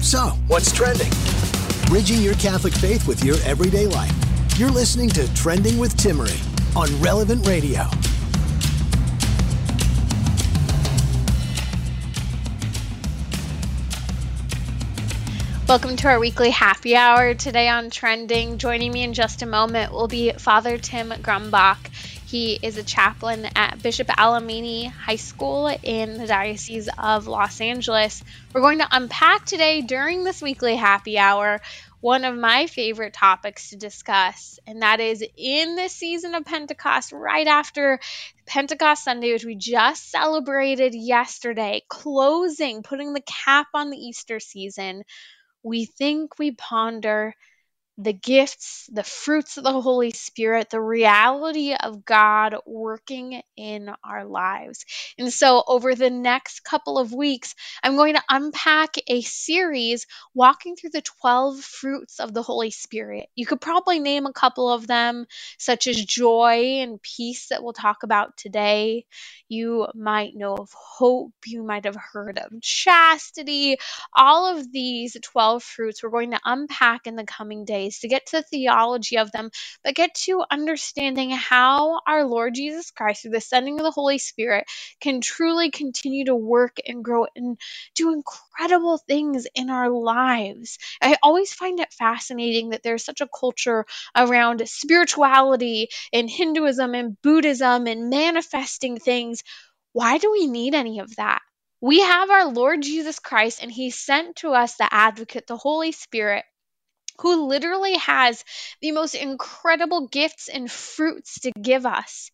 So, what's trending? Bridging your Catholic faith with your everyday life. You're listening to Trending with Timmerie on Relevant Radio. Welcome to our weekly happy hour today on Trending. Joining me in just a moment will be Father Tim Grumbach. He is a chaplain at Bishop Alemany High School in the Diocese of Los Angeles. We're going to unpack today during this weekly happy hour one of my favorite topics to discuss, and that is in this season of Pentecost, right after Pentecost Sunday, which we just celebrated yesterday, closing, putting the cap on the Easter season, we think we ponder the gifts, the fruits of the Holy Spirit, the reality of God working in our lives. And so, over the next couple of weeks, I'm going to unpack a series walking through the 12 fruits of the Holy Spirit. You could probably name a couple of them, such as joy and peace, that we'll talk about today. You might know of hope, you might have heard of chastity. All of these 12 fruits we're going to unpack in the coming days ways to get to the theology of them, but get to understanding how our Lord Jesus Christ, through the sending of the Holy Spirit, can truly continue to work and grow and do incredible things in our lives. I always find it fascinating that there's such a culture around spirituality and Hinduism and Buddhism and manifesting things. Why do we need any of that? We have our Lord Jesus Christ, and He sent to us the advocate, the Holy Spirit, who literally has the most incredible gifts and fruits to give us.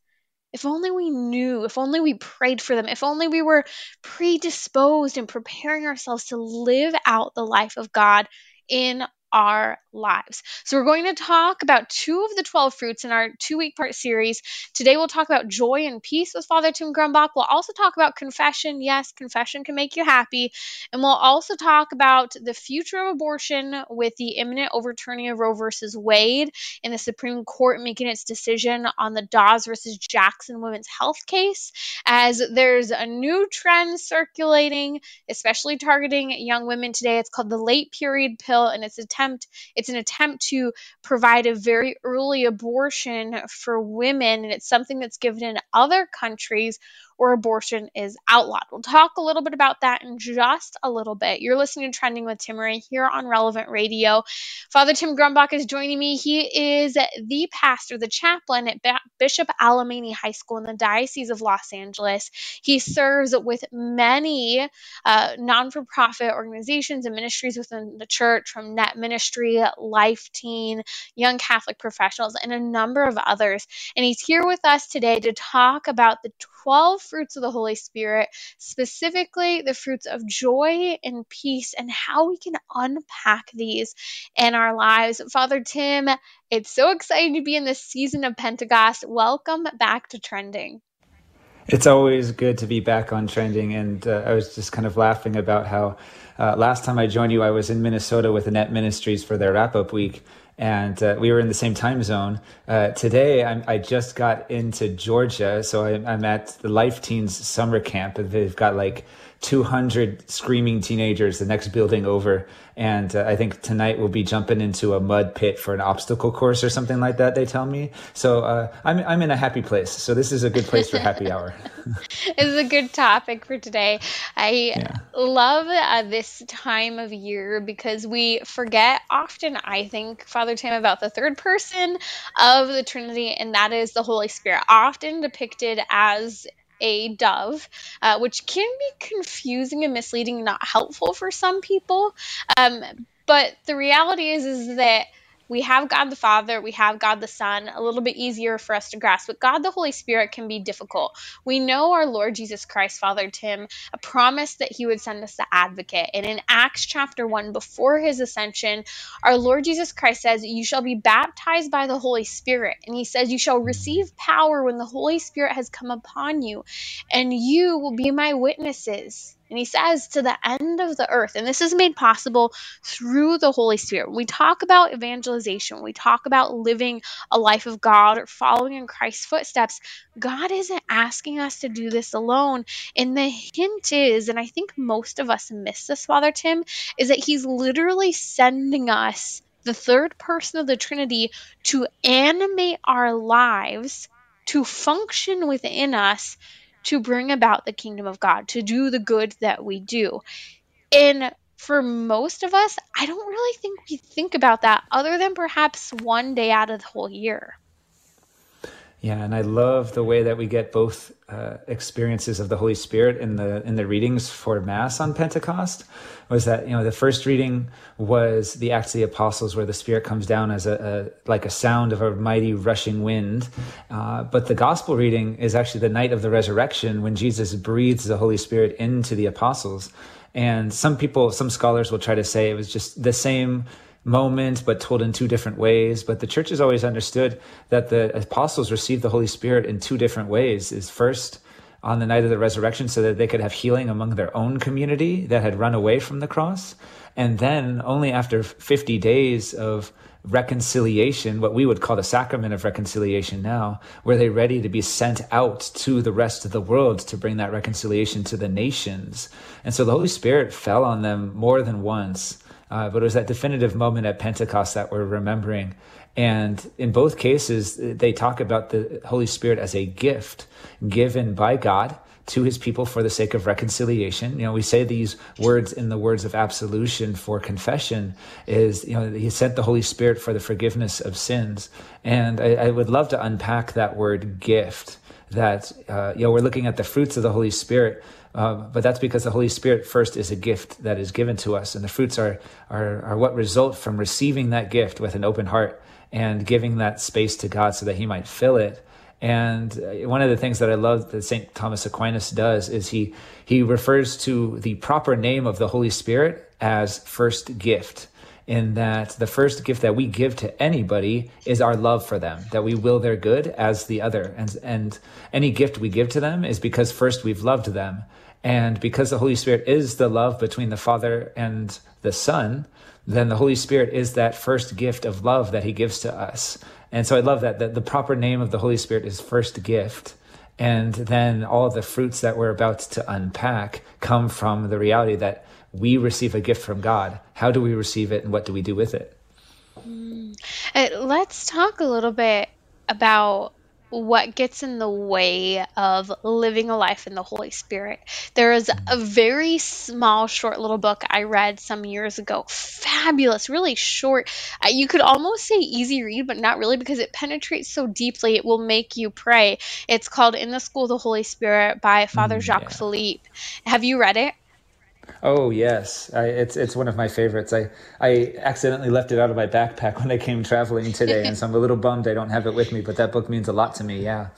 If only we knew, if only we prayed for them, if only we were predisposed and preparing ourselves to live out the life of God in our lives. So, we're going to talk about two of the 12 fruits in our two week part series. Today, we'll talk about joy and peace with Father Tim Grumbach. We'll also talk about confession. Yes, confession can make you happy. And we'll also talk about the future of abortion with the imminent overturning of Roe versus Wade and the Supreme Court making its decision on the Dobbs versus Jackson women's health case, as there's a new trend circulating, especially targeting young women today. It's called the late period pill, and it's attempt attempt it's an attempt to provide a very early abortion for women and it's something that's given in other countries or abortion is outlawed. We'll talk a little bit about that in just a little bit. You're listening to Trending with Timmerie here on Relevant Radio. Father Tim Grumbach is joining me. He is the pastor, the chaplain at Bishop Alemany High School in the Diocese of Los Angeles. He serves with many uh, non for profit organizations and ministries within the church, from Net Ministry, Life Teen, Young Catholic Professionals, and a number of others. And he's here with us today to talk about the 12 fruits of the Holy Spirit, specifically the fruits of joy and peace, and how we can unpack these in our lives. Father Tim, it's so exciting to be in this season of Pentecost. Welcome back to Trending. It's always good to be back on trending. And uh, I was just kind of laughing about how uh, last time I joined you, I was in Minnesota with Annette Ministries for their wrap up week and uh, we were in the same time zone. Uh, today, I'm, i just got into Georgia, so I, I'm at the Life Teens summer camp, they've got like 200 screaming teenagers the next building over. And uh, I think tonight we'll be jumping into a mud pit for an obstacle course or something like that, they tell me. So uh, I'm, I'm in a happy place. So this is a good place for happy hour. it's a good topic for today. I yeah. love uh, this time of year because we forget often, I think, Father Tim, about the third person of the Trinity, and that is the Holy Spirit, often depicted as a dove, uh, which can be confusing and misleading, not helpful for some people. Um, But the reality is is that we have God the Father, we have God the Son, a little bit easier for us to grasp. But God the Holy Spirit can be difficult. We know our Lord Jesus Christ, fathered him, a promise that he would send us the advocate. And in Acts chapter 1, before his ascension, our Lord Jesus Christ says, You shall be baptized by the Holy Spirit. And he says, You shall receive power when the Holy Spirit has come upon you, and you will be my witnesses and he says, to the end of the earth. And this is made possible through the Holy Spirit. When we talk about evangelization, we talk about living a life of God or following in Christ's footsteps, God isn't asking us to do this alone. And the hint is, and I think most of us miss this, Father Tim, is that he's literally sending us the third person of the Trinity to animate our lives, to function within us to bring about the kingdom of God, to do the good that we do. And for most of us, I don't really think we think about that other than perhaps one day out of the whole year. Yeah, and I love the way that we get both uh, experiences of the Holy Spirit in the in the readings for Mass on Pentecost. Was that you know the first reading was the Acts of the Apostles, where the Spirit comes down as a, a like a sound of a mighty rushing wind, uh, but the Gospel reading is actually the night of the resurrection when Jesus breathes the Holy Spirit into the apostles. And some people, some scholars will try to say it was just the same moment, but told in two different ways. But the church has always understood that the apostles received the Holy Spirit in two different ways. Is first on the night of the resurrection so that they could have healing among their own community that had run away from the cross. And then only after 50 days of reconciliation, what we would call the sacrament of reconciliation now, were they ready to be sent out to the rest of the world to bring that reconciliation to the nations. And so the Holy Spirit fell on them more than once. Uh, but it was that definitive moment at Pentecost that we're remembering. And in both cases, they talk about the Holy Spirit as a gift given by God to his people for the sake of reconciliation. You know, we say these words in the words of absolution for confession is, you know, he sent the Holy Spirit for the forgiveness of sins. And I, I would love to unpack that word gift that, uh, you know, we're looking at the fruits of the Holy Spirit uh, but that's because the Holy Spirit first is a gift that is given to us, and the fruits are, are are what result from receiving that gift with an open heart and giving that space to God so that He might fill it. And uh, one of the things that I love that St. Thomas Aquinas does is he he refers to the proper name of the Holy Spirit as first gift in that the first gift that we give to anybody is our love for them, that we will their good as the other. And, and any gift we give to them is because first we've loved them. And because the Holy Spirit is the love between the Father and the Son, then the Holy Spirit is that first gift of love that He gives to us. And so I love that, that the proper name of the Holy Spirit is first gift. And then all the fruits that we're about to unpack come from the reality that we receive a gift from God. How do we receive it and what do we do with it? Mm. Uh, let's talk a little bit about what gets in the way of living a life in the Holy Spirit. There is a very small, short little book I read some years ago. Fabulous, really short. Uh, you could almost say easy read, but not really because it penetrates so deeply. It will make you pray. It's called In the School of the Holy Spirit by Father mm, Jacques yeah. Philippe. Have you read it? Oh yes, I, it's it's one of my favorites. I I accidentally left it out of my backpack when I came traveling today, and so I'm a little bummed I don't have it with me. But that book means a lot to me. Yeah.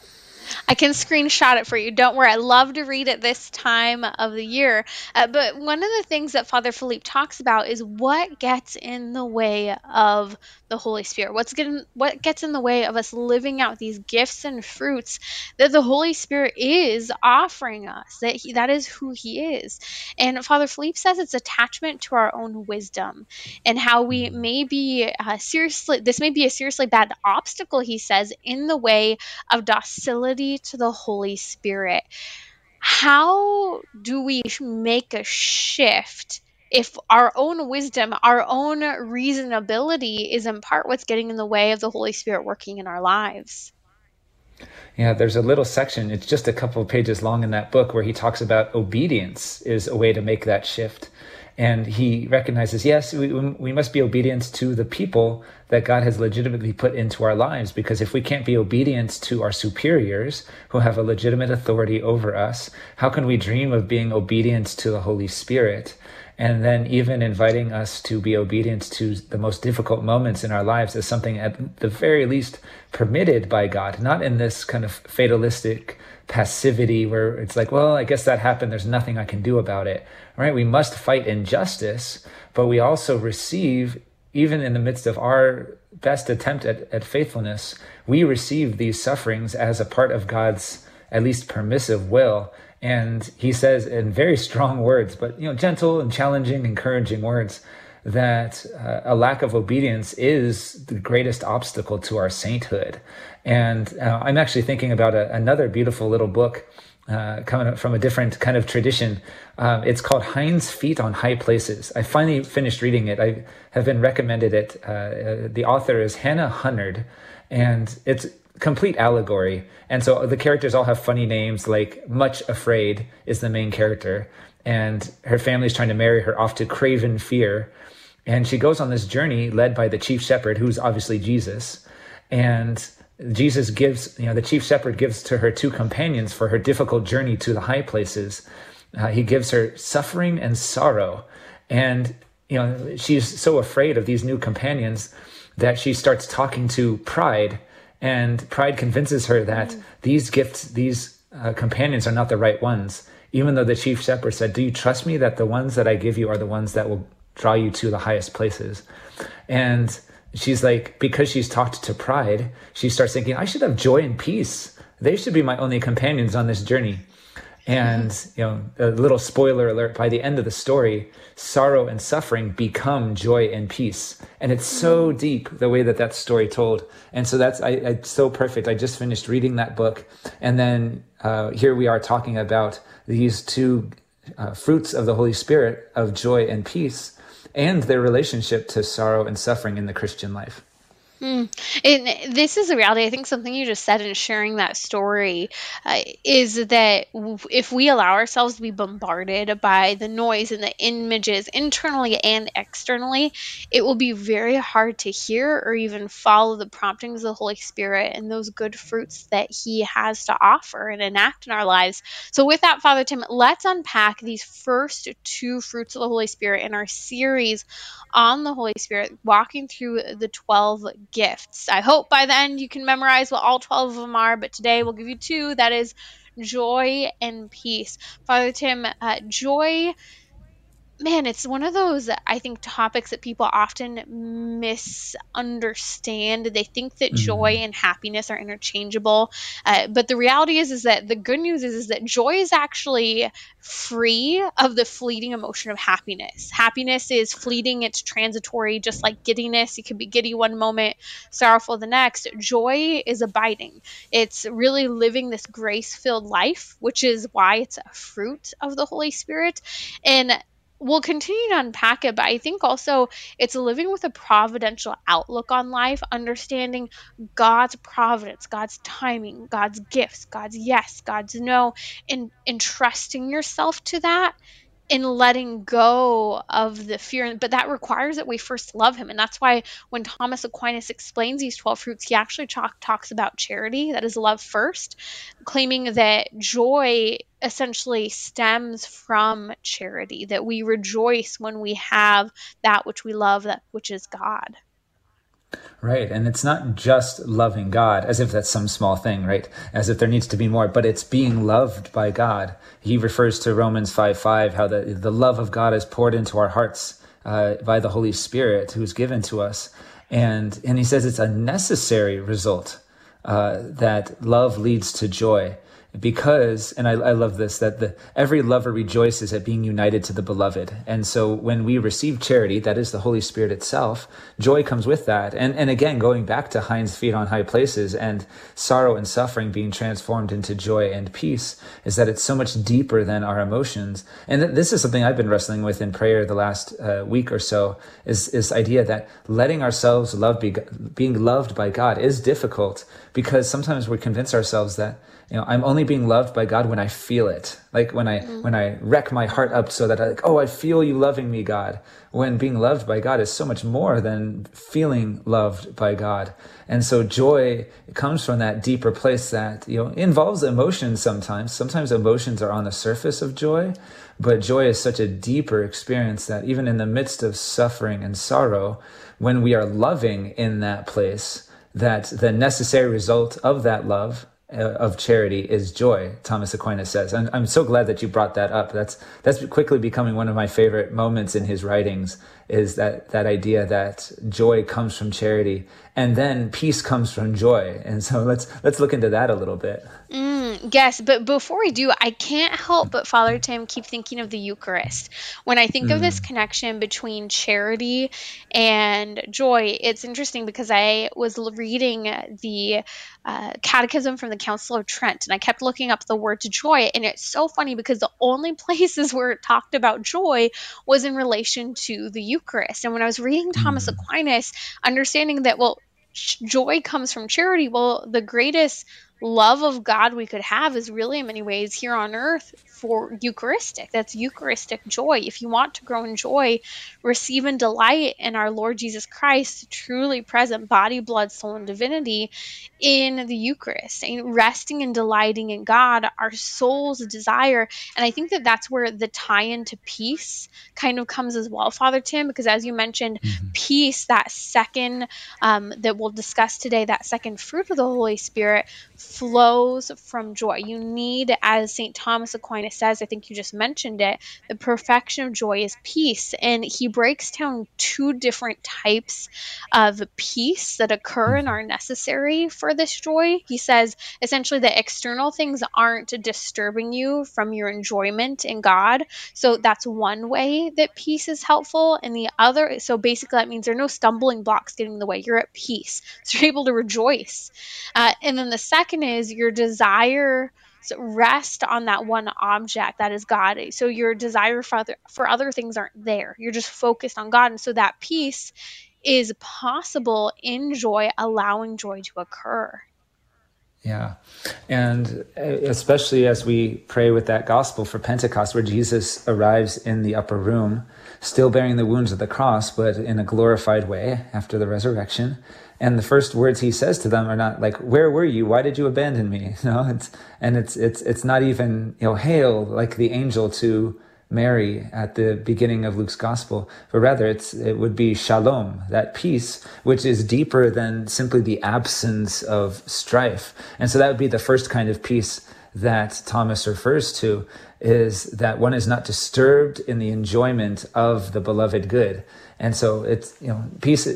I can screenshot it for you. Don't worry. I love to read it this time of the year. Uh, but one of the things that Father Philippe talks about is what gets in the way of the Holy Spirit. What's getting what gets in the way of us living out these gifts and fruits that the Holy Spirit is offering us. That he, that is who He is. And Father Philippe says it's attachment to our own wisdom and how we may be uh, seriously. This may be a seriously bad obstacle. He says in the way of docility to the Holy Spirit. How do we make a shift? If our own wisdom, our own reasonability is in part what's getting in the way of the Holy Spirit working in our lives. Yeah, there's a little section, it's just a couple of pages long in that book where he talks about obedience is a way to make that shift. And he recognizes, yes, we, we must be obedient to the people that God has legitimately put into our lives. Because if we can't be obedient to our superiors who have a legitimate authority over us, how can we dream of being obedient to the Holy Spirit? And then even inviting us to be obedient to the most difficult moments in our lives as something at the very least permitted by God, not in this kind of fatalistic passivity where it's like, well, I guess that happened. There's nothing I can do about it. Right? We must fight injustice, but we also receive, even in the midst of our best attempt at, at faithfulness, we receive these sufferings as a part of God's at least permissive will and he says in very strong words, but you know, gentle and challenging, encouraging words, that uh, a lack of obedience is the greatest obstacle to our sainthood. And uh, I'm actually thinking about a, another beautiful little book uh, coming from a different kind of tradition. Um, it's called Hind's Feet on High Places. I finally finished reading it. I have been recommended it. Uh, uh, the author is Hannah Hurnard, and it's complete allegory. And so the characters all have funny names, like Much Afraid is the main character, and her family's trying to marry her off to Craven Fear. And she goes on this journey led by the chief shepherd, who's obviously Jesus. And Jesus gives, you know, the chief shepherd gives to her two companions for her difficult journey to the high places. Uh, he gives her suffering and sorrow. And, you know, she's so afraid of these new companions that she starts talking to pride and pride convinces her that mm. these gifts, these uh, companions are not the right ones. Even though the chief shepherd said, Do you trust me that the ones that I give you are the ones that will draw you to the highest places? And she's like, because she's talked to pride, she starts thinking, I should have joy and peace. They should be my only companions on this journey. And, you know, a little spoiler alert by the end of the story, sorrow and suffering become joy and peace. And it's so deep the way that that story told. And so that's I, I so perfect. I just finished reading that book. And then uh, here we are talking about these two uh, fruits of the Holy Spirit of joy and peace and their relationship to sorrow and suffering in the Christian life. Mm. And this is a reality. I think something you just said in sharing that story uh, is that if we allow ourselves to be bombarded by the noise and the images internally and externally, it will be very hard to hear or even follow the promptings of the Holy Spirit and those good fruits that He has to offer and enact in our lives. So, with that, Father Tim, let's unpack these first two fruits of the Holy Spirit in our series on the Holy Spirit, walking through the 12 gifts. I hope by the end you can memorize what all 12 of them are, but today we'll give you two that is joy and peace. Father Tim, uh, joy man, it's one of those I think topics that people often misunderstand. They think that mm-hmm. joy and happiness are interchangeable, uh, but the reality is is that the good news is is that joy is actually free of the fleeting emotion of happiness. Happiness is fleeting; it's transitory, just like giddiness. You can be giddy one moment, sorrowful the next. Joy is abiding. It's really living this grace-filled life, which is why it's a fruit of the Holy Spirit, and we'll continue to unpack it, but I think also it's living with a providential outlook on life, understanding God's providence, God's timing, God's gifts, God's yes, God's no, and entrusting yourself to that in letting go of the fear but that requires that we first love him. And that's why when thomas aquinas explains these 12 fruits he actually talk, talks about charity that is love first claiming that joy essentially stems from charity that we rejoice when we have that which we love that which is god Right. And it's not just loving God as if that's some small thing, right? As if there needs to be more, but it's being loved by God. He refers to Romans 5 5, how the, the love of God is poured into our hearts uh, by the Holy Spirit who's given to us. And, and he says it's a necessary result uh, that love leads to joy because and I, I, love this that the every lover rejoices at being united to the beloved. And so when we receive charity that is the holy spirit itself joy comes with that. And and again going back to Hind's Feet on high places and sorrow and suffering being transformed into joy and peace is that it's so much deeper than our emotions. And th- this is something i've been wrestling with in prayer the last uh, week or so is this idea that letting ourselves love be, being loved by god is difficult because sometimes we convince ourselves that you know i'm only being loved by god when i feel it. Like when i mm. when i wreck my heart up so that i like oh i feel you loving me god. When being loved by god is so much more than feeling loved by god. And so joy comes from that deeper place that you know involves emotions sometimes. Sometimes emotions are on the surface of joy But joy is such a deeper experience that even in the midst of suffering and sorrow, when we are loving in that place, that the necessary result of that love Uh, of charity is joy thomas aquinas says. And i'm so glad that you brought that up. That's that's quickly becoming one of my favorite moments in his writings is that that idea that joy comes from charity and then peace comes from joy and so let's let's look into that a little bit mm, yes but before we do i can't help but father tim keep thinking of the eucharist when i think mm. of this mm. connection between charity and joy it's interesting because i was reading the uh, catechism from the council of trent and i kept looking up the word joy and it's so funny because the only places where it talked about joy was in relation to the Eucharist. And when I was reading Thomas mm. Aquinas, understanding that, well, joy comes from charity, well, the greatest love of God we could have is really in many ways here on earth for Eucharistic. That's Eucharistic joy. If you want to grow in joy, receive and delight in our Lord Jesus Christ, truly present body, blood, soul, and divinity in the Eucharist. And resting and delighting in God, our soul's desire. And I think that that's where the tie into peace kind of comes as well, Father Tim, because as you mentioned, mm-hmm. peace, that second um, that we'll discuss today, that second fruit of the Holy Spirit flows from joy. You need, as St. Thomas Aquinas says, I think you just mentioned it, the perfection of joy is peace. And he breaks down two different types of peace that occur and are necessary for this joy. He says essentially that external things aren't disturbing you from your enjoyment in God. So that's one way that peace is helpful. And the other, so basically that means there are no stumbling blocks getting in the way. You're at peace. So you're able to rejoice. Uh, and then the second second is your desire rest on that one object that is God. So your desire for other, for other things aren't there. You're just focused on God. And so that peace is possible in joy, allowing joy to occur. Yeah. And especially as we pray with that gospel for Pentecost, where Jesus arrives in the upper room, still bearing the wounds of the cross, but in a glorified way after the resurrection and the first words he says to them are not like where were you? Why did you abandon me? You know it's and it's it's it's not even you know hail like the angel to mary at the beginning of luke's gospel but rather it's it would be shalom that peace which is deeper than simply the absence of strife. And so that would be the first kind of peace that thomas refers to is that one is not disturbed in the enjoyment of the beloved good and so it's you know peace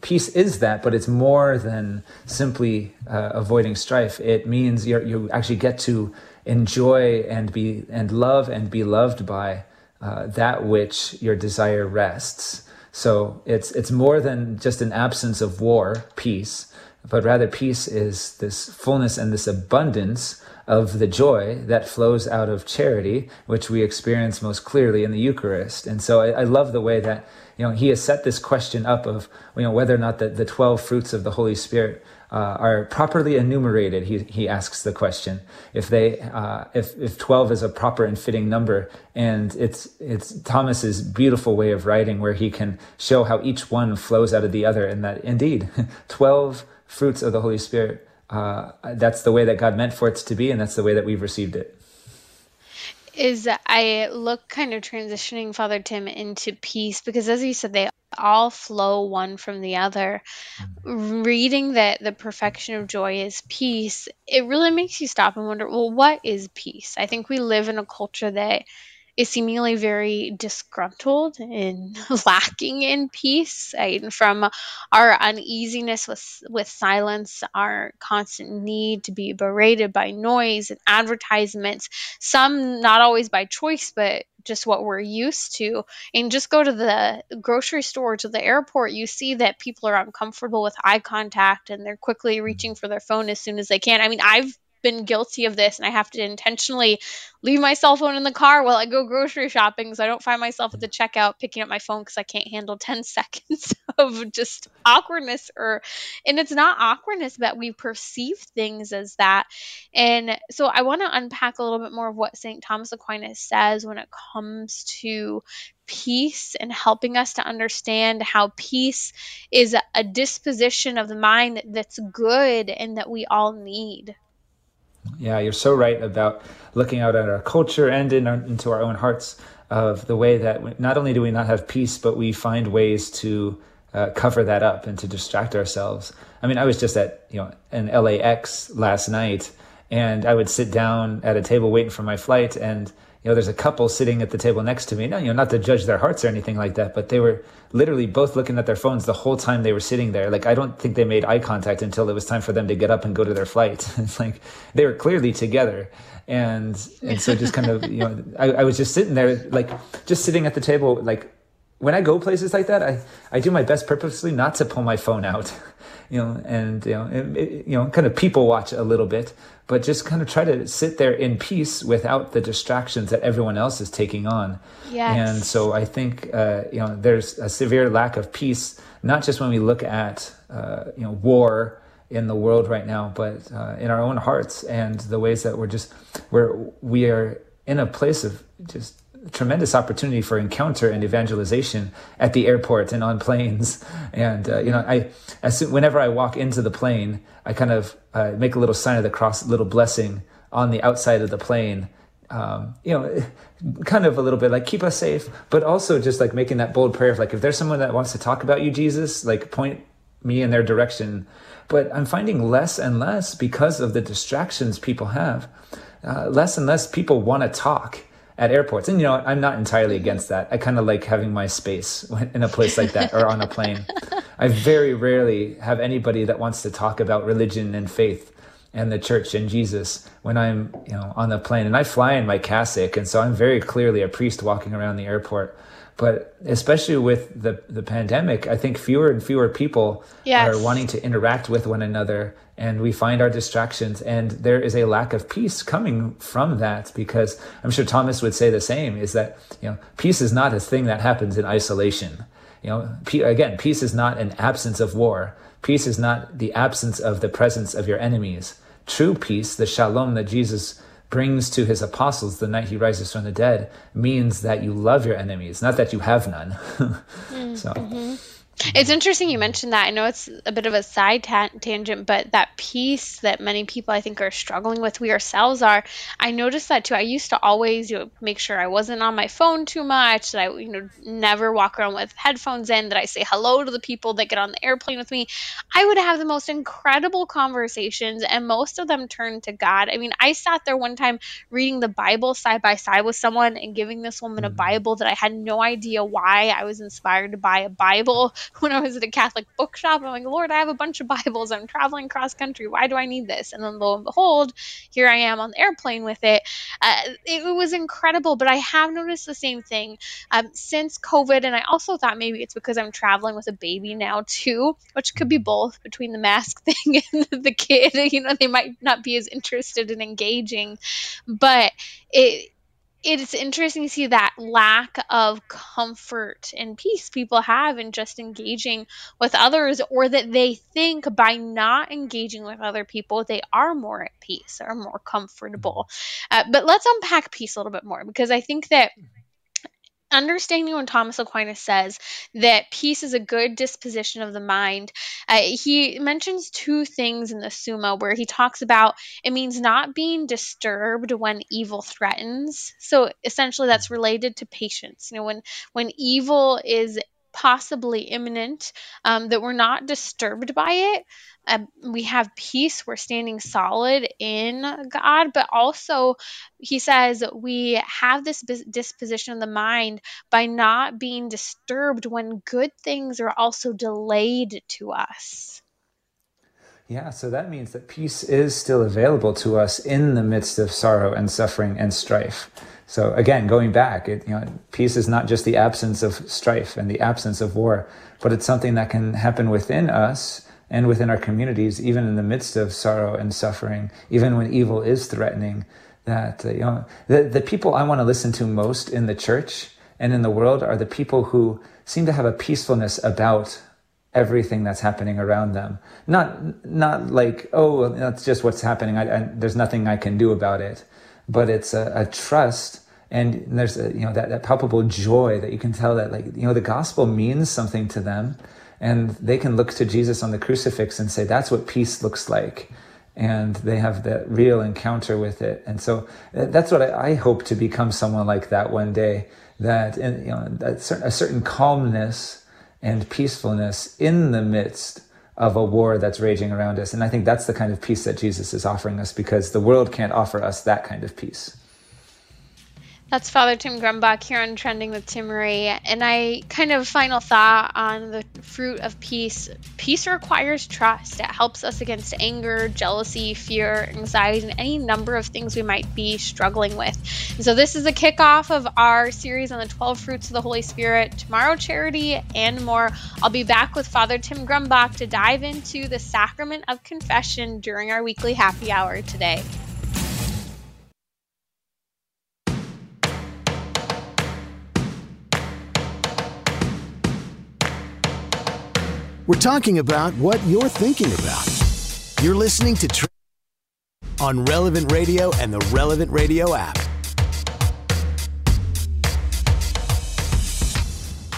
peace is that, but it's more than simply uh, avoiding strife. It means you you actually get to enjoy and be and love and be loved by uh, that which your desire rests. So it's it's more than just an absence of war, peace, but rather peace is this fullness and this abundance of the joy that flows out of charity, which we experience most clearly in the Eucharist. And so I, I love the way that you know, he has set this question up of, you know, whether or not the, the 12 fruits of the Holy Spirit uh, are properly enumerated. He, he asks the question if they, uh, if, if 12 is a proper and fitting number. And it's, it's Thomas's beautiful way of writing where he can show how each one flows out of the other and that indeed 12 fruits of the Holy Spirit, uh, that's the way that God meant for it to be. And that's the way that we've received it is I look kind of transitioning Father Tim into peace because, as you said, they all flow one from the other. Mm-hmm. Reading that the perfection of joy is peace, it really makes you stop and wonder well, what is peace? I think we live in a culture that is seemingly very disgruntled and lacking in peace. And from our uneasiness with with silence our constant need to be berated by noise and advertisements some not always by choice but just what we're used to. And just go to the grocery store to the airport you see that people are uncomfortable with eye contact and they're quickly mm-hmm. reaching for their phone as soon as they can. I mean i've been guilty of this and I have to intentionally leave my cell phone in the car while I go grocery shopping so I don't find myself at the checkout picking up my phone because I can't handle 10 seconds of just awkwardness or and it's not awkwardness but we perceive things as that and so I want to unpack a little bit more of what St. Thomas Aquinas says when it comes to peace and helping us to understand how peace is a disposition of the mind that's good and that we all need. Yeah, you're so right about looking out at our culture and in our, into our own hearts of the way that not only do we not have peace, but we find ways to uh, cover that up and to distract ourselves. I mean, I was just at you know an LAX last night, and I would sit down at a table waiting for my flight, and you know, there's a couple sitting at the table next to me. Now, you know, not to judge their hearts or anything like that, but they were literally both looking at their phones the whole time they were sitting there. Like, I don't think they made eye contact until it was time for them to get up and go to their flight. it's like they were clearly together. And, and so just kind of, you know, I, I was just sitting there, like just sitting at the table, like when I go places like that, I, I do my best purposely not to pull my phone out, you know, and, you know, you know, kind of people watch a little bit, but just kind of try to sit there in peace without the distractions that everyone else is taking on. Yes. And so I think, uh, you know, there's a severe lack of peace, not just when we look at, uh, you know, war in the world right now, but uh, in our own hearts and the ways that we're just, where we are in a place of just tremendous opportunity for encounter and evangelization at the airport and on planes. And uh, you know, I as soon, whenever I walk into the plane, I kind of uh, make a little sign of the cross, little blessing on the outside of the plane. Um, you know, kind of a little bit like keep us safe, but also just like making that bold prayer of like if there's someone that wants to talk about you, Jesus, like point me in their direction. But I'm finding less and less because of the distractions people have. Uh, less and less people want to talk at airports. And you know, I'm not entirely against that. I kind of like having my space in a place like that or on a plane. I very rarely have anybody that wants to talk about religion and faith and the church and Jesus when I'm, you know, on the plane. And I fly in my cassock, and so I'm very clearly a priest walking around the airport. But especially with the the pandemic, I think fewer and fewer people yes. are wanting to interact with one another and we find our distractions and there is a lack of peace coming from that because i'm sure thomas would say the same is that you know peace is not a thing that happens in isolation. You know again peace is not an absence of war. Peace is not the absence of the presence of your enemies. True peace the shalom that jesus brings to his apostles the night he rises from the dead means that you love your enemies not that you have none so mm-hmm. It's interesting you mentioned that. I know it's a bit of a side ta- tangent, but that piece that many people I think are struggling with, we ourselves are. I noticed that too. I used to always you know, make sure I wasn't on my phone too much, that I you know never walk around with headphones in, that I say hello to the people that get on the airplane with me. I would have the most incredible conversations, and most of them turned to God. I mean, I sat there one time reading the Bible side by side with someone and giving this woman a mm. Bible that I had no idea why I was inspired to buy a Bible when I was at a Catholic bookshop. I'm like, Lord, I have a bunch of Bibles. I'm traveling cross country. Why do I need this? And then lo and behold, here I am on the airplane with it. Uh, it, was incredible, but I have noticed the same thing um, since COVID. And I also thought maybe it's because I'm traveling with a baby now too, which could be both between the mask thing and the kid. You know, they might not be as interested in engaging, but it it's interesting to see that lack of comfort and peace people have in just engaging with others, or that they think by not engaging with other people, they are more at peace or more comfortable. Uh, but let's unpack peace a little bit more because I think that understanding when Thomas Aquinas says that peace is a good disposition of the mind, uh, he mentions two things in the Summa where he talks about it means not being disturbed when evil threatens. So essentially, that's related to patience. You know, when when evil is possibly imminent, um, that we're not disturbed by it. Uh, we have peace. We're standing solid in God, but also he says we have this disposition of the mind by not being disturbed when good things are also delayed to us. Yeah, so that means that peace is still available to us in the midst of sorrow and suffering and strife. So again, going back, it, you know, peace is not just the absence of strife and the absence of war, but it's something that can happen within us and within our communities, even in the midst of sorrow and suffering, even when evil is threatening. That you know, the the people I want to listen to most in the church and in the world are the people who seem to have a peacefulness about everything that's happening around them. Not not like oh, that's just what's happening. I, I, there's nothing I can do about it but it's a, a trust and there's a, you know that, that palpable joy that you can tell that like you know the gospel means something to them and they can look to jesus on the crucifix and say that's what peace looks like and they have that real encounter with it. And so uh, that's what I, I hope to become someone like that one day. That in, you know certain, a certain calmness and peacefulness in the midst of a war that's raging around us. And I think that's the kind of peace that Jesus is offering us because the world can't offer us that kind of peace. That's Father Tim Grumbach here on Trending with Timmerie. And I kind of final thought on the fruit of peace. Peace requires trust. It helps us against anger, jealousy, fear, anxiety, and any number of things we might be struggling with. And so this is the kickoff of our series on the 12 fruits of the Holy Spirit. Tomorrow, charity and more. I'll be back with Father Tim Grumbach to dive into the sacrament of confession during our weekly happy hour today. We're talking about what you're thinking about. You're listening to Tr- on Relevant Radio and the Relevant Radio app.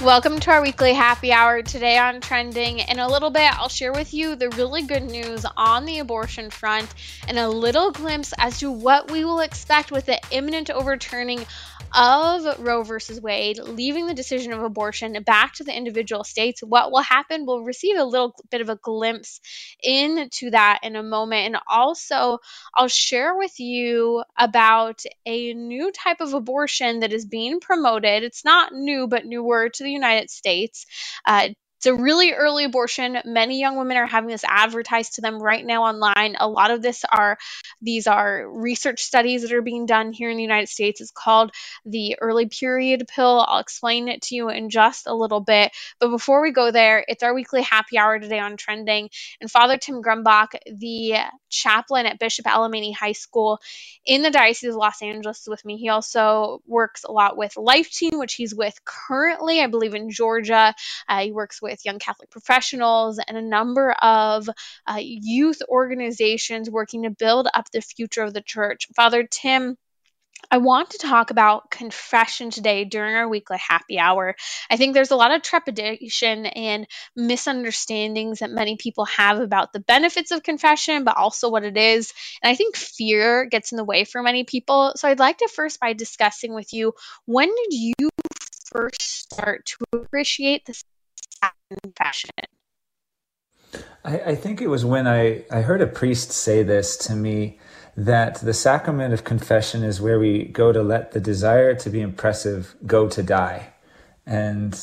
Welcome to our weekly happy hour today on trending. In a little bit, I'll share with you the really good news on the abortion front and a little glimpse as to what we will expect with the imminent overturning of Roe versus Wade, leaving the decision of abortion back to the individual states, what will happen? We'll receive a little bit of a glimpse into that in a moment. And also, I'll share with you about a new type of abortion that is being promoted. It's not new, but newer to the United States. Uh, it's a really early abortion. Many young women are having this advertised to them right now online. A lot of this are these are research studies that are being done here in the United States. It's called the early period pill. I'll explain it to you in just a little bit. But before we go there, it's our weekly happy hour today on trending. And Father Tim Grumbach, the chaplain at Bishop Alemany High School in the Diocese of Los Angeles, is with me. He also works a lot with Life Teen, which he's with currently, I believe, in Georgia. Uh, he works with with young Catholic professionals and a number of uh, youth organizations working to build up the future of the church. Father Tim, I want to talk about confession today during our weekly happy hour. I think there's a lot of trepidation and misunderstandings that many people have about the benefits of confession, but also what it is. And I think fear gets in the way for many people. So I'd like to first by discussing with you when did you first start to appreciate the confession? I, I think it was when I, I heard a priest say this to me that the sacrament of confession is where we go to let the desire to be impressive go to die. And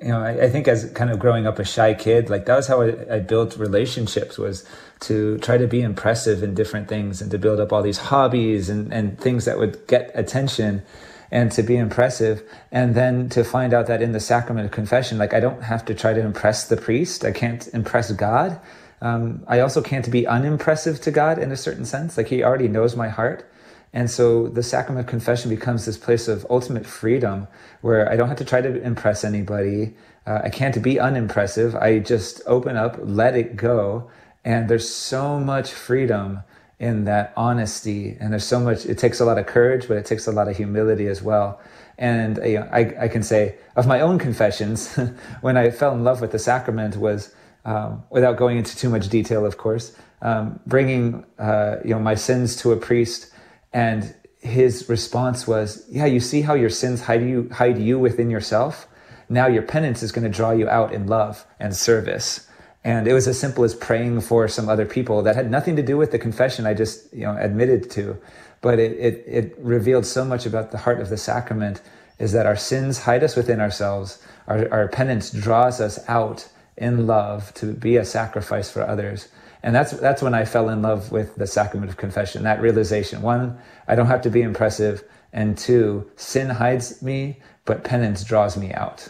you know, I, I, think as kind of growing up a shy kid, like that was how I, I, built relationships was to try to be impressive in different things and to build up all these hobbies and, and things that would get attention and to be impressive. And then to find out that in the sacrament of confession, like I don't have to try to impress the priest. I can't impress God. Um, I also can't be unimpressive to God in a certain sense. Like he already knows my heart. And so the sacrament of confession becomes this place of ultimate freedom where I don't have to try to impress anybody. Uh, I can't be unimpressive. I just open up, let it go. And there's so much freedom in that honesty. And there's so much, it takes a lot of courage, but it takes a lot of humility as well. And you know, I, I can say of my own confessions, when I fell in love with the sacrament was, um, without going into too much detail, of course, um, bringing uh, you know my sins to a priest, and his response was, "Yeah, you see how your sins hide you hide you within yourself. Now your penance is going to draw you out in love and service." And it was as simple as praying for some other people that had nothing to do with the confession I just, you know, admitted to. But it, it, it revealed so much about the heart of the sacrament is that our sins hide us within ourselves. Our, our penance draws us out in love to be a sacrifice for others. And that's, that's when I fell in love with the sacrament of confession, that realization. One, I don't have to be impressive. And two, sin hides me, but penance draws me out.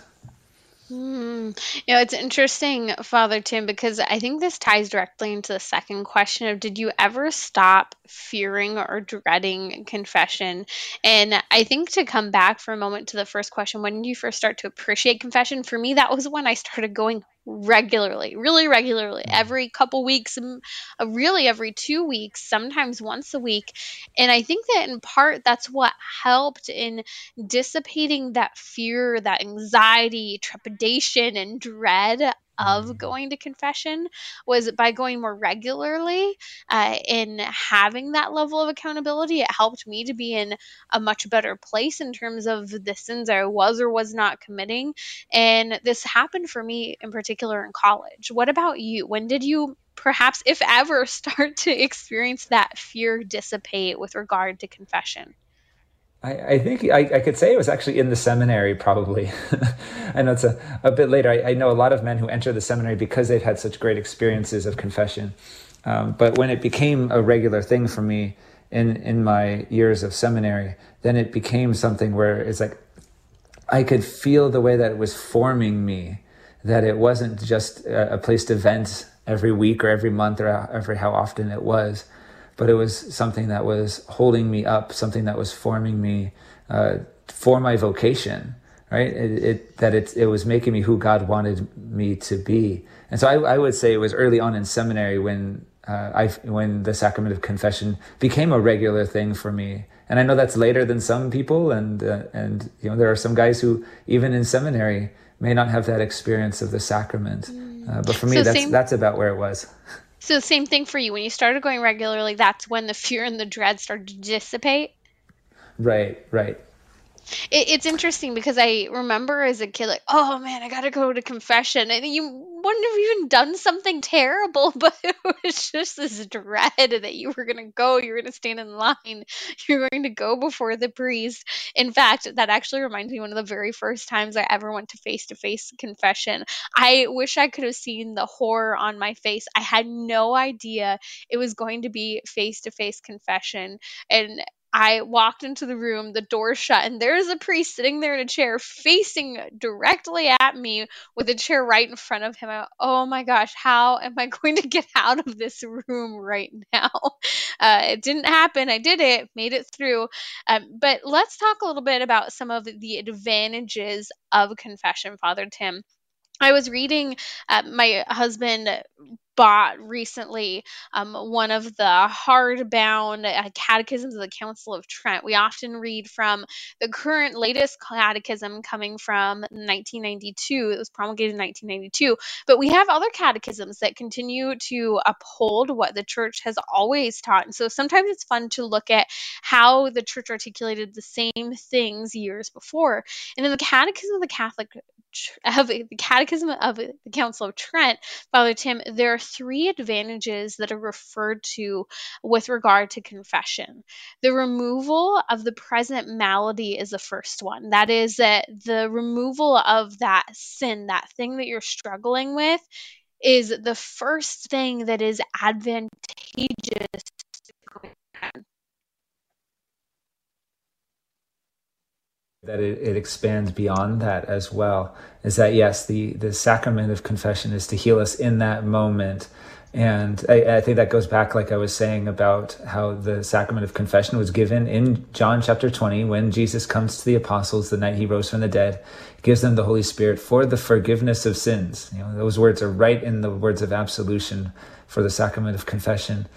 Mm. You know, it's interesting, Father Tim, because I think this ties directly into the second question of did you ever stop fearing or dreading confession? And I think to come back for a moment to the first question, when did you first start to appreciate confession? For me, that was when I started going regularly, really regularly, mm. every couple weeks, uh, really every two weeks, sometimes once a week. And I think that in part that's what helped in dissipating that fear, that anxiety, trepidation, and dread of going to confession was by going more regularly uh, in having that level of accountability. It helped me to be in a much better place in terms of the sins I was or was not committing. And this happened for me in particular in college. What about you? When did you perhaps, if ever, start to experience that fear dissipate with regard to confession? I, I think I, I, could say it was actually in the seminary, probably. I know it's a, a bit later. I, I, know a lot of men who enter the seminary because they've had such great experiences of confession. Um, but when it became a regular thing for me in, in my years of seminary, then it became something where it's like I could feel the way that it was forming me, that it wasn't just a, a place to vent every week or every month or every how often it was but it was something that was holding me up, something that was forming me uh, for my vocation, right? It, it, that it, it was making me who God wanted me to be. And so I, I would say it was early on in seminary when uh, I, when the sacrament of confession became a regular thing for me. And I know that's later than some people, and uh, and you know there are some guys who even in seminary may not have that experience of the sacrament. Uh, but for me, so that's same- that's about where it was. So same thing for you. When you started going regularly, that's when the fear and the dread started to dissipate. Right, right. It, it's interesting because I remember as a kid, like, oh man, I gotta go to confession, and you wouldn't have even done something terrible, but it was just this dread that you were gonna go, you were gonna stand in line, you were going to go before the priest. In fact, that actually reminds me one of the very first times I ever went to face to face confession. I wish I could have seen the horror on my face. I had no idea it was going to be face to face confession, and I walked into the room, the door shut, and there's a priest sitting there in a chair facing directly at me with a chair right in front of him. I, oh my gosh, how am I going to get out of this room right now? Uh, it didn't happen. I did it, made it through. Um, but let's talk a little bit about some of the advantages of confession, Father Tim. I was reading, uh, my husband bought recently um, one of the hardbound uh, catechisms of the Council of Trent. We often read from the current latest catechism coming from 1992. It was promulgated in 1992. But we have other catechisms that continue to uphold what the church has always taught. And so sometimes it's fun to look at how the church articulated the same things years before. And in the Catechism of the Catholic of the Catechism of the Council of Trent, Father Tim, there are three advantages that are referred to with regard to confession. The removal of the present malady is the first one. That is that the removal of that sin, that thing that you're struggling with, is the first thing that is advantageous that it, it, expands beyond that as well is that yes the the sacrament of confession is to heal us in that moment. And I, I, think that goes back like i was saying about how the sacrament of confession was given in john chapter 20 when jesus comes to the apostles the night he rose from the dead gives them the holy spirit for the forgiveness of sins. You know those words are right in the words of absolution for the sacrament of confession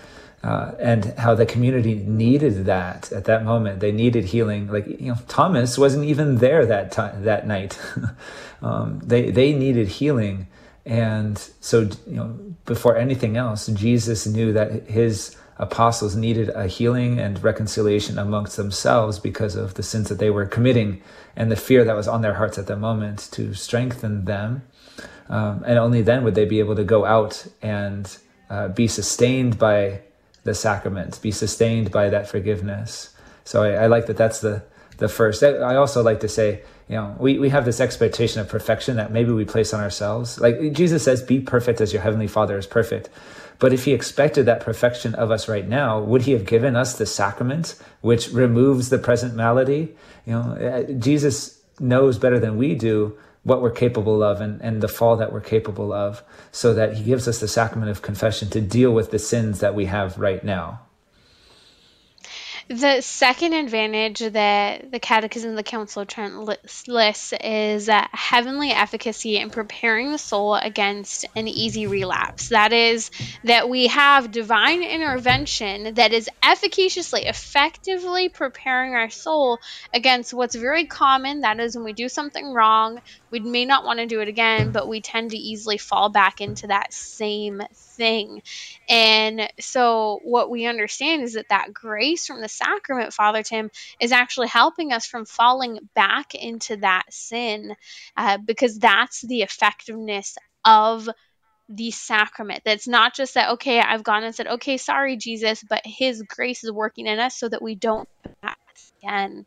uh, and how the community needed that at that moment. They needed healing. Like you know, Thomas wasn't even there that time that night. um, they they needed healing, and so you know, before anything else, Jesus knew that his apostles needed a healing and reconciliation amongst themselves because of the sins that they were committing and the fear that was on their hearts at the moment to strengthen them. Um, and only then would they be able to go out and uh, be sustained by the sacrament, be sustained by that forgiveness. So I, I like that that's the, the first. I also like to say, you know, we, we have this expectation of perfection that maybe we place on ourselves. Like Jesus says, be perfect as your heavenly father is perfect. But if he expected that perfection of us right now, would he have given us the sacrament, which removes the present malady? You know, uh, Jesus knows better than we do what we're capable of and, and the fall that we're capable of, so that He gives us the sacrament of confession to deal with the sins that we have right now. The second advantage that the Catechism of the Council of Trent lists is heavenly efficacy in preparing the soul against an easy relapse. That is, that we have divine intervention that is efficaciously, effectively preparing our soul against what's very common. That is, when we do something wrong, we may not want to do it again, but we tend to easily fall back into that same thing. And so, what we understand is that that grace from the sacrament, Father Tim, is actually helping us from falling back into that sin uh, because that's the effectiveness of the sacrament. That's not just that, okay, I've gone and said, okay, sorry, Jesus, but His grace is working in us so that we don't again.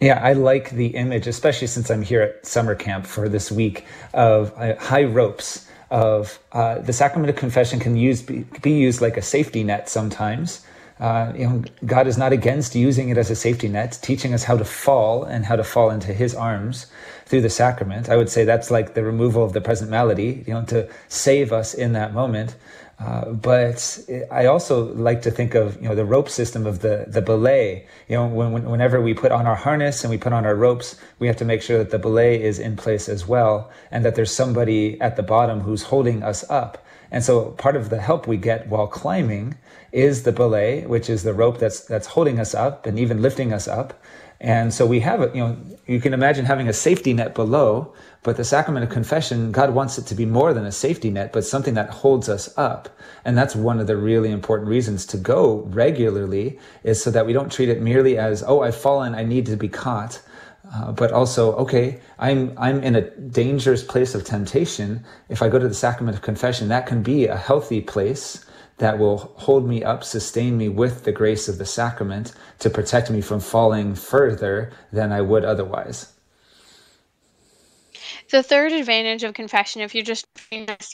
Yeah, I like the image, especially since I'm here at summer camp for this week, of uh, high ropes. Of uh, the sacrament of confession can use be, be used like a safety net sometimes. Uh, you know, God is not against using it as a safety net, teaching us how to fall and how to fall into His arms through the sacrament. I would say that's like the removal of the present malady, you know, to save us in that moment. Uh, but I also like to think of you know the rope system of the the belay. You know, when, when, whenever we put on our harness and we put on our ropes, we have to make sure that the belay is in place as well, and that there's somebody at the bottom who's holding us up. And so part of the help we get while climbing is the belay, which is the rope that's that's holding us up and even lifting us up. And so we have, a, you know, you can imagine having a safety net below, but the sacrament of confession, God wants it to be more than a safety net, but something that holds us up. And that's one of the really important reasons to go regularly is so that we don't treat it merely as, oh, I've fallen, I need to be caught. Uh, but also, okay, I'm I'm in a dangerous place of temptation. If I go to the sacrament of confession, that can be a healthy place that will hold me up, sustain me with the grace of the sacrament to protect me from falling further than I would otherwise. The third advantage of confession, if you're just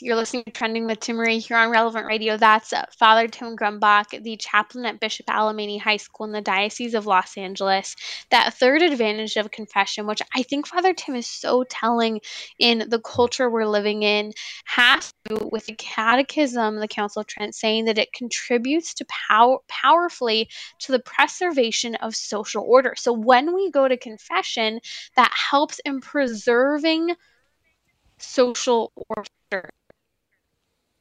you're listening to Trending with Timmerie here on Relevant Radio, that's Father Tim Grumbach, the chaplain at Bishop Alemany High School in the Diocese of Los Angeles. That third advantage of confession, which I think Father Tim is so telling in the culture we're living in, has to do with the Catechism, the Council of Trent, saying that it contributes to power powerfully to the preservation of social order. So when we go to confession, that helps in preserving social order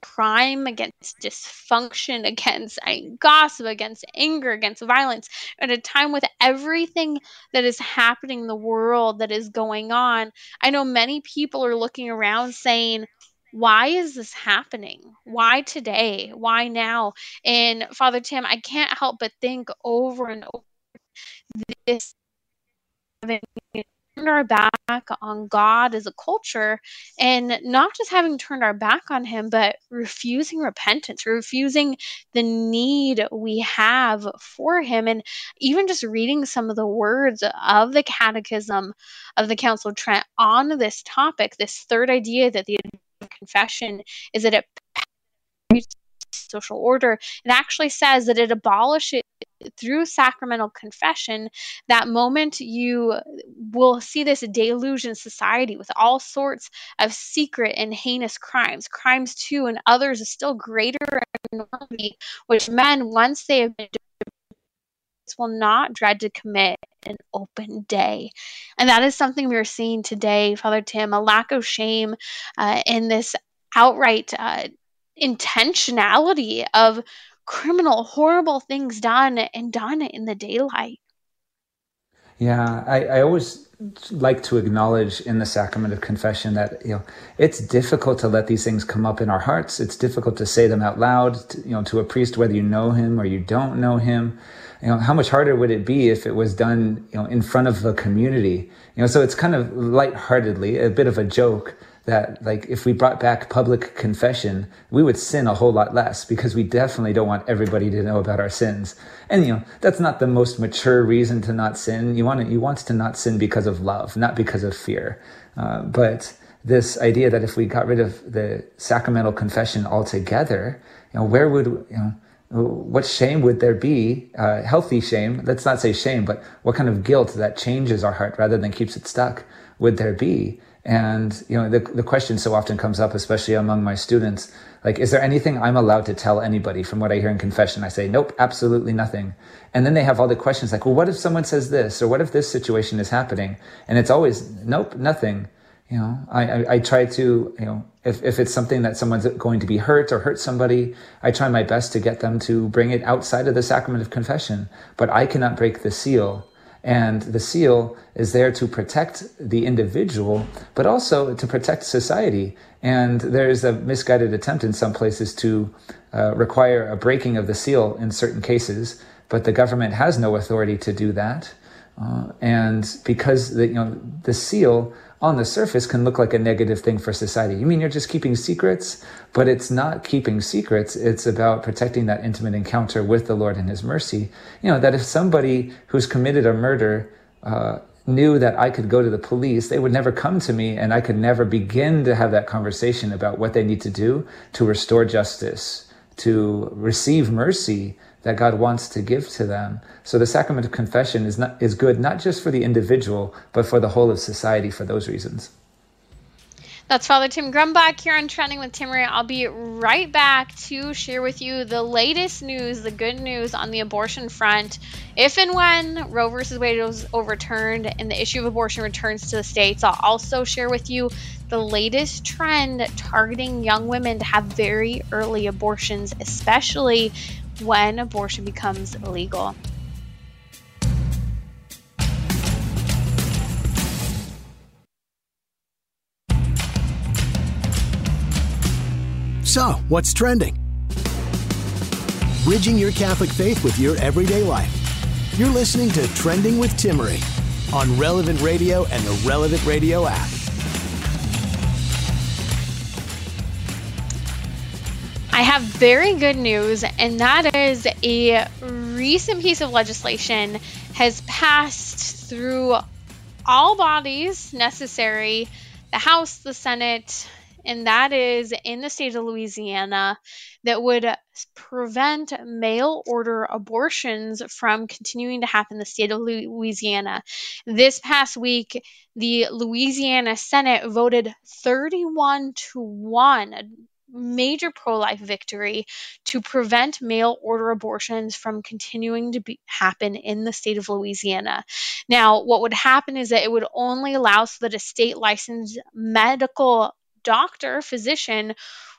crime, against dysfunction, against gossip, against anger, against violence, at a time with everything that is happening in the world that is going on. I know many people are looking around saying, why is this happening? Why today? Why now? And Father Tim, I can't help but think over and over this turned our back on God as a culture and not just having turned our back on Him, but refusing repentance, refusing the need we have for Him. And even just reading some of the words of the Catechism of the Council of Trent on this topic, this third idea that the confession is that it social order, it actually says that it abolishes through sacramental confession, that moment you will see this deluge in society with all sorts of secret and heinous crimes, crimes too, and others still greater enormity, which men, once they have been will not dread to commit an open day. And that is something we are seeing today, Father Tim, a lack of shame uh, in this outright uh, intentionality of criminal, horrible things done and done in the daylight. Yeah, I, I always like to acknowledge in the sacrament of confession that you know it's difficult to let these things come up in our hearts. It's difficult to say them out loud, to, you know, to a priest whether you know him or you don't know him. You know, how much harder would it be if it was done, you know, in front of a community? You know, so it's kind of lightheartedly a bit of a joke that like if we brought back public confession, we would sin a whole lot less because we definitely don't want everybody to know about our sins. And you know, that's not the most mature reason to not sin. You want to, you want to not sin because of love, not because of fear. Uh, but this idea that if we got rid of the sacramental confession altogether, you know, where would you know? What shame would there be? Uh, healthy shame. Let's not say shame, but what kind of guilt that changes our heart rather than keeps it stuck would there be? And you know, the the question so often comes up, especially among my students, like, is there anything I'm allowed to tell anybody from what I hear in confession? I say, nope, absolutely nothing. And then they have all the questions like, well, what if someone says this, or what if this situation is happening? And it's always, nope, nothing. You know, I, I, I try to, you know, if, if it's something that someone's going to be hurt or hurt somebody, I try my best to get them to bring it outside of the sacrament of confession. But I cannot break the seal and the seal is there to protect the individual, but also to protect society. And there's a misguided attempt in some places to uh, require a breaking of the seal in certain cases, but the government has no authority to do that. Uh, and because the, you know, the seal on the surface can look like a negative thing for society. You mean you're just keeping secrets? But it's not keeping secrets. It's about protecting that intimate encounter with the Lord and His mercy. You know, that if somebody who's committed a murder uh, knew that I could go to the police, they would never come to me and I could never begin to have that conversation about what they need to do to restore justice, to receive mercy, that God wants to give to them. So the sacrament of confession is not is good not just for the individual, but for the whole of society for those reasons. That's Father Tim Grumbach here on Trending with Tim Timmerie. I'll be right back to share with you the latest news, the good news on the abortion front. If and when Roe versus Wade is overturned and the issue of abortion returns to the states, I'll also share with you the latest trend targeting young women to have very early abortions, especially when abortion becomes illegal. So, what's trending? Bridging your Catholic faith with your everyday life. You're listening to Trending with Timmerie on Relevant Radio and the Relevant Radio app. I have very good news, and that is a recent piece of legislation has passed through all bodies necessary the House, the Senate, and that is in the state of Louisiana that would prevent mail order abortions from continuing to happen in the state of Louisiana. This past week, the Louisiana Senate voted 31 to 1 major pro life victory to prevent mail order abortions from continuing to be, happen in the state of Louisiana. Now, what would happen is that it would only allow so that a state licensed medical doctor, physician,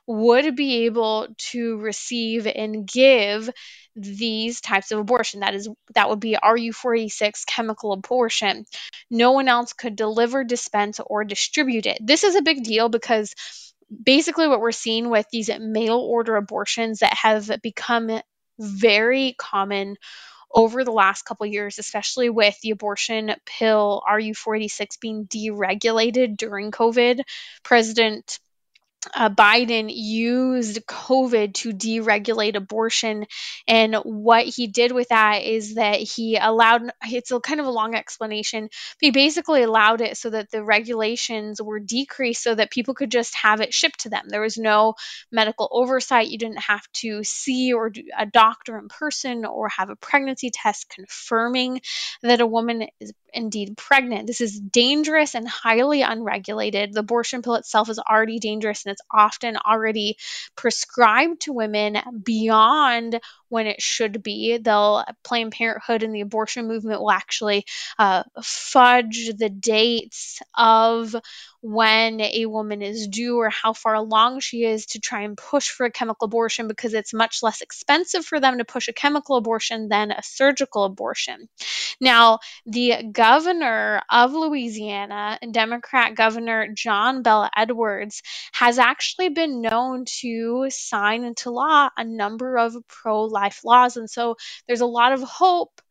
would be able to receive and give these types of abortion. That is that would be RU486 chemical abortion. No one else could deliver dispense or distribute it. This is a big deal because basically what we're seeing with these mail order abortions that have become very common over the last couple years, especially with the abortion pill RU486 being deregulated during COVID. President uh, Biden used COVID to deregulate abortion. And what he did with that is that he allowed, it's a kind of a long explanation, but he basically allowed it so that the regulations were decreased so that people could just have it shipped to them. There was no medical oversight. You didn't have to see or do a doctor in person or have a pregnancy test confirming that a woman is indeed pregnant. This is dangerous and highly unregulated. The abortion pill itself is already dangerous and it's often already prescribed to women beyond when it should be. They'll Planned Parenthood and the abortion movement will actually uh, fudge the dates of when a woman is due or how far along she is to try and push for a chemical abortion because it's much less expensive for them to push a chemical abortion than a surgical abortion. Now, the governor of Louisiana, Democrat Governor John Bel Edwards, has actually been known to sign into law a number of pro life laws. And so there's a lot of hope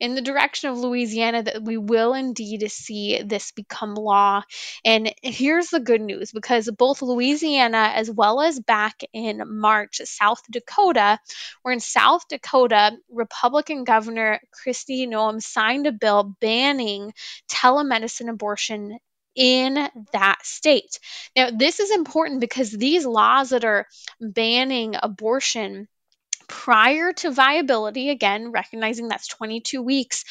in the direction of Louisiana that we will indeed see this become law. And here's the good news because both Louisiana as well as back in March, South Dakota, where in South Dakota, Republican Governor Kristi Noem signed a bill banning telemedicine abortion in that state. Now, this is important because these laws that are banning abortion prior to viability, again, recognizing that's 22 weeks,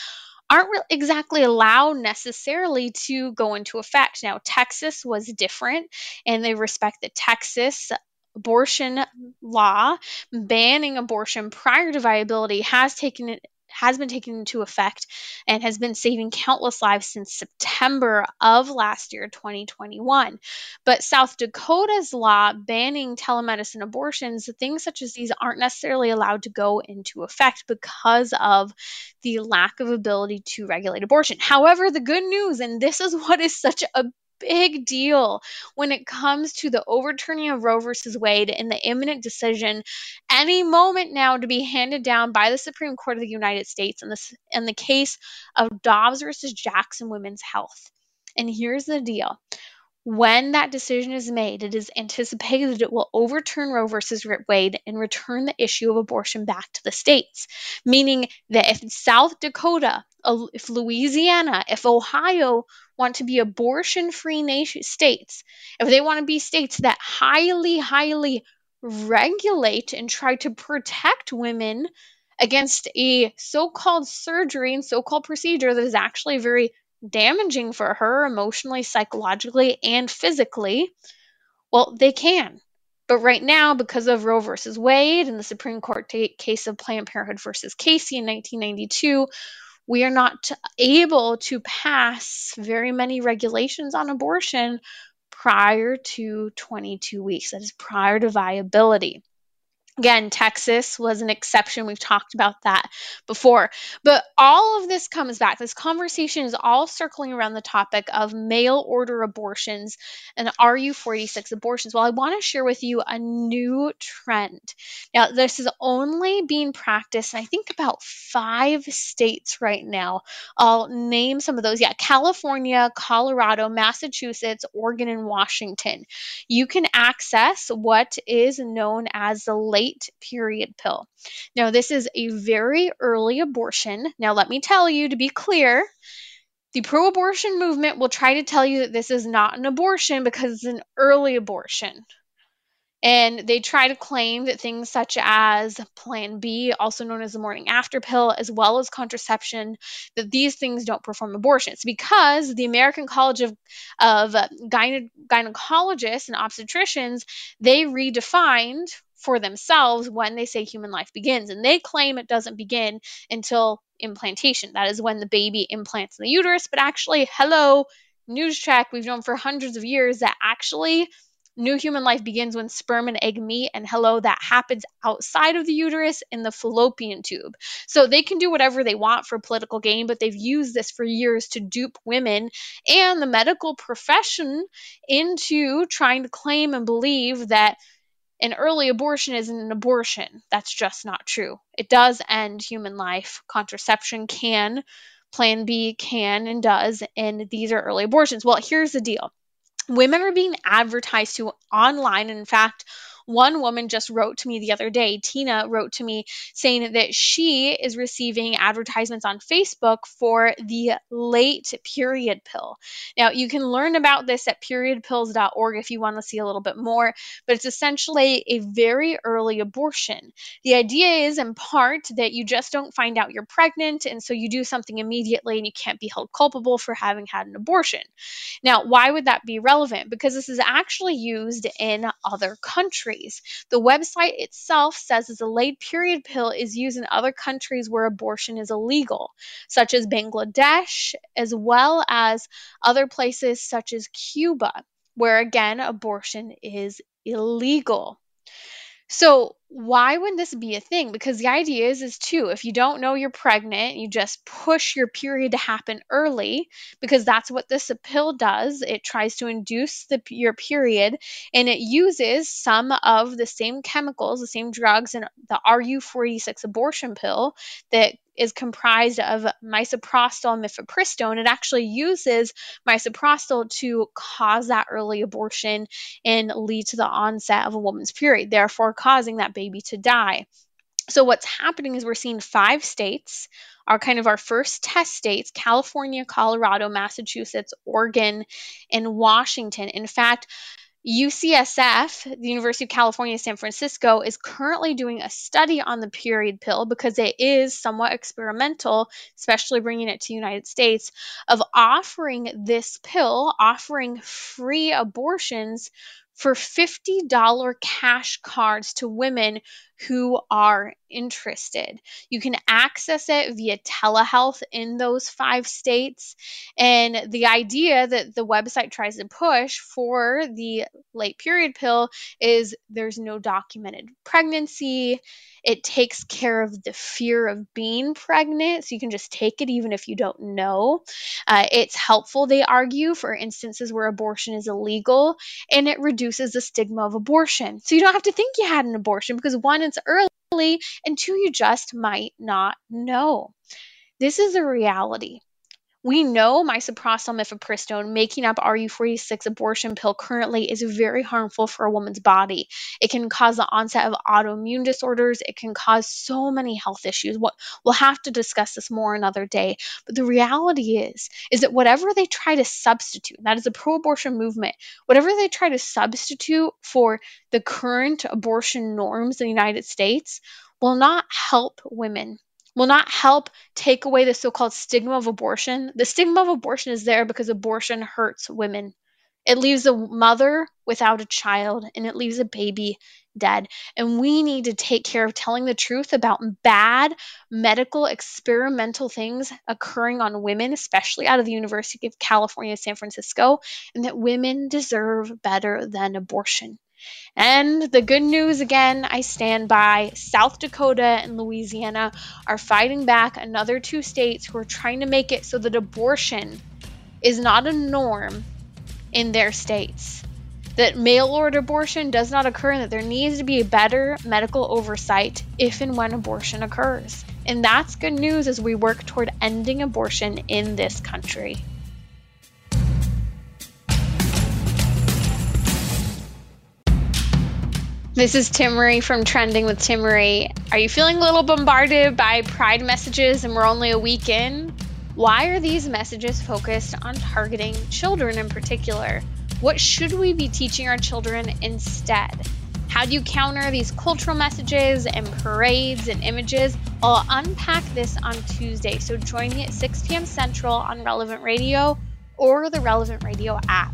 aren't re- exactly allowed necessarily to go into effect. Now, Texas was different, and they respect the Texas abortion law banning abortion prior to viability has taken has been taken into effect and has been saving countless lives since September of last year, 2021. But South Dakota's law banning telemedicine abortions, things such as these aren't necessarily allowed to go into effect because of the lack of ability to regulate abortion. However, the good news, and this is what is such a big deal when it comes to the overturning of Roe versus Wade and the imminent decision any moment now to be handed down by the Supreme Court of the United States in this in the case of Dobbs versus Jackson Women's Health. And here's the deal. When that decision is made, it is anticipated that it will overturn Roe versus Wade and return the issue of abortion back to the states. Meaning that if South Dakota, if Louisiana, if Ohio want to be abortion free states, if they want to be states that highly, highly regulate and try to protect women against a so called surgery and so called procedure that is actually very damaging for her emotionally, psychologically, and physically, well, they can. But right now, because of Roe versus Wade and the Supreme Court case of Planned Parenthood versus Casey in 1992, we are not able to pass very many regulations on abortion prior to 22 weeks. That is prior to viability. Again, Texas was an exception. We've talked about that before. But all of this comes back. This conversation is all circling around the topic of mail order abortions and RU486 abortions. Well, I want to share with you a new trend. Now, this is only being practiced in, I think, about five states right now. I'll name some of those. Yeah, California, Colorado, Massachusetts, Oregon, and Washington. You can access what is known as the period pill. Now, this is a very early abortion. Now, let me tell you to be clear, the pro abortion movement will try to tell you that this is not an abortion because it's an early abortion. And they try to claim that things such as Plan B, also known as the morning after pill, as well as contraception, that these things don't perform abortions because the American College of, of Gyne- Gynecologists and Obstetricians, they redefined for themselves when they say human life begins. And they claim it doesn't begin until implantation. That is when the baby implants in the uterus. But actually, hello, news track, we've known for hundreds of years that actually new human life begins when sperm and egg meet. And hello, that happens outside of the uterus in the fallopian tube. So they can do whatever they want for political gain, but they've used this for years to dupe women and the medical profession into trying to claim and believe that an early abortion isn't an abortion. That's just not true. It does end human life. Contraception can, Plan B can and does, and these are early abortions. Well, here's the deal women are being advertised to online. In fact, one woman just wrote to me the other day, Tina wrote to me saying that she is receiving advertisements on Facebook for the late period pill. Now, you can learn about this at periodpills.org if you want to see a little bit more, but it's essentially a very early abortion. The idea is, in part, that you just don't find out you're pregnant, and so you do something immediately and you can't be held culpable for having had an abortion. Now, why would that be relevant? Because this is actually used in other countries countries. The website itself says the late period pill is used in other countries where abortion is illegal, such as Bangladesh, as well as other places such as Cuba, where again abortion is illegal. So why wouldn't this be a thing? Because the idea is is too, if you don't know you're pregnant, you just push your period to happen early because that's what this pill does. It tries to induce the your period and it uses some of the same chemicals, the same drugs in the RU486 abortion pill that is comprised of misoprostol and mifepristone. It actually uses misoprostol to cause that early abortion and lead to the onset of a woman's period, therefore causing that baby to die. So what's happening is we're seeing five states are kind of our first test states California, Colorado, Massachusetts, Oregon, and Washington. In fact, UCSF, the University of California, San Francisco, is currently doing a study on the period pill because it is somewhat experimental, especially bringing it to the United States, of offering this pill, offering free abortions for $50 cash cards to women who are interested. You can access it via telehealth in those five states. And the idea that the website tries to push for the late period pill is there's no documented pregnancy. It takes care of the fear of being pregnant, so you can just take it even if you don't know. Uh, it's helpful, they argue, for instances where abortion is illegal, and it reduces the stigma of abortion. So you don't have to think you had an abortion because one, it's early, and two, you just might not know. This is a reality. We know misoprostol mifepristone, making up RU46 abortion pill currently, is very harmful for a woman's body. It can cause the onset of autoimmune disorders. It can cause so many health issues. What we'll have to discuss this more another day. But the reality is, is that whatever they try to substitute, that is a pro-abortion movement, whatever they try to substitute for the current abortion norms in the United States will not help women will not help take away the so called stigma of abortion. The stigma of abortion is there because abortion hurts women. It leaves a mother without a child and it leaves a baby dead. And we need to take care of telling the truth about bad medical experimental things occurring on women, especially out of the University of California, San Francisco, and that women deserve better than abortion. And the good news again, I stand by South Dakota and Louisiana are fighting back another two states who are trying to make it so that abortion is not a norm in their states. That mail order abortion does not occur and that there needs to be a better medical oversight if and when abortion occurs. And that's good news as we work toward ending abortion in this country. This is Timmerie from Trending with Timmerie. Are you feeling a little bombarded by pride messages and we're only a week in? Why are these messages focused on targeting children in particular? What should we be teaching our children instead? How do you counter these cultural messages and parades and images? I'll unpack this on Tuesday, so join me at 6 p.m. Central on Relevant Radio or the Relevant Radio app.